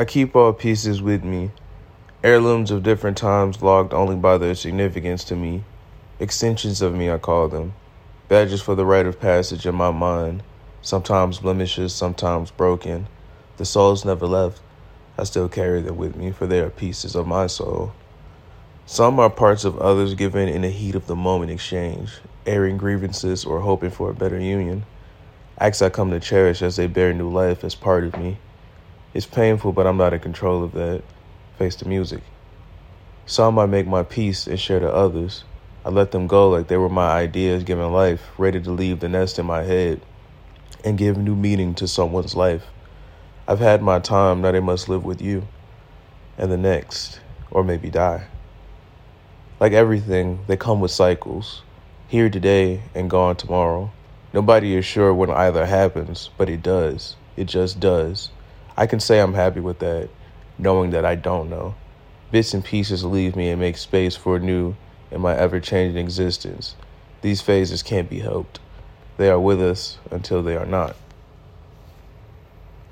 I keep all pieces with me, heirlooms of different times logged only by their significance to me. Extensions of me, I call them, badges for the rite of passage in my mind, sometimes blemishes, sometimes broken. The souls never left. I still carry them with me, for they are pieces of my soul. Some are parts of others given in the heat of the moment exchange, airing grievances or hoping for a better union. Acts I come to cherish as they bear new life as part of me. It's painful, but I'm not in control of that. Face the music. Some I make my peace and share to others. I let them go like they were my ideas given life, ready to leave the nest in my head and give new meaning to someone's life. I've had my time, now they must live with you. And the next, or maybe die. Like everything, they come with cycles. Here today and gone tomorrow. Nobody is sure when either happens, but it does. It just does. I can say I'm happy with that, knowing that I don't know. Bits and pieces leave me and make space for new in my ever changing existence. These phases can't be helped. They are with us until they are not.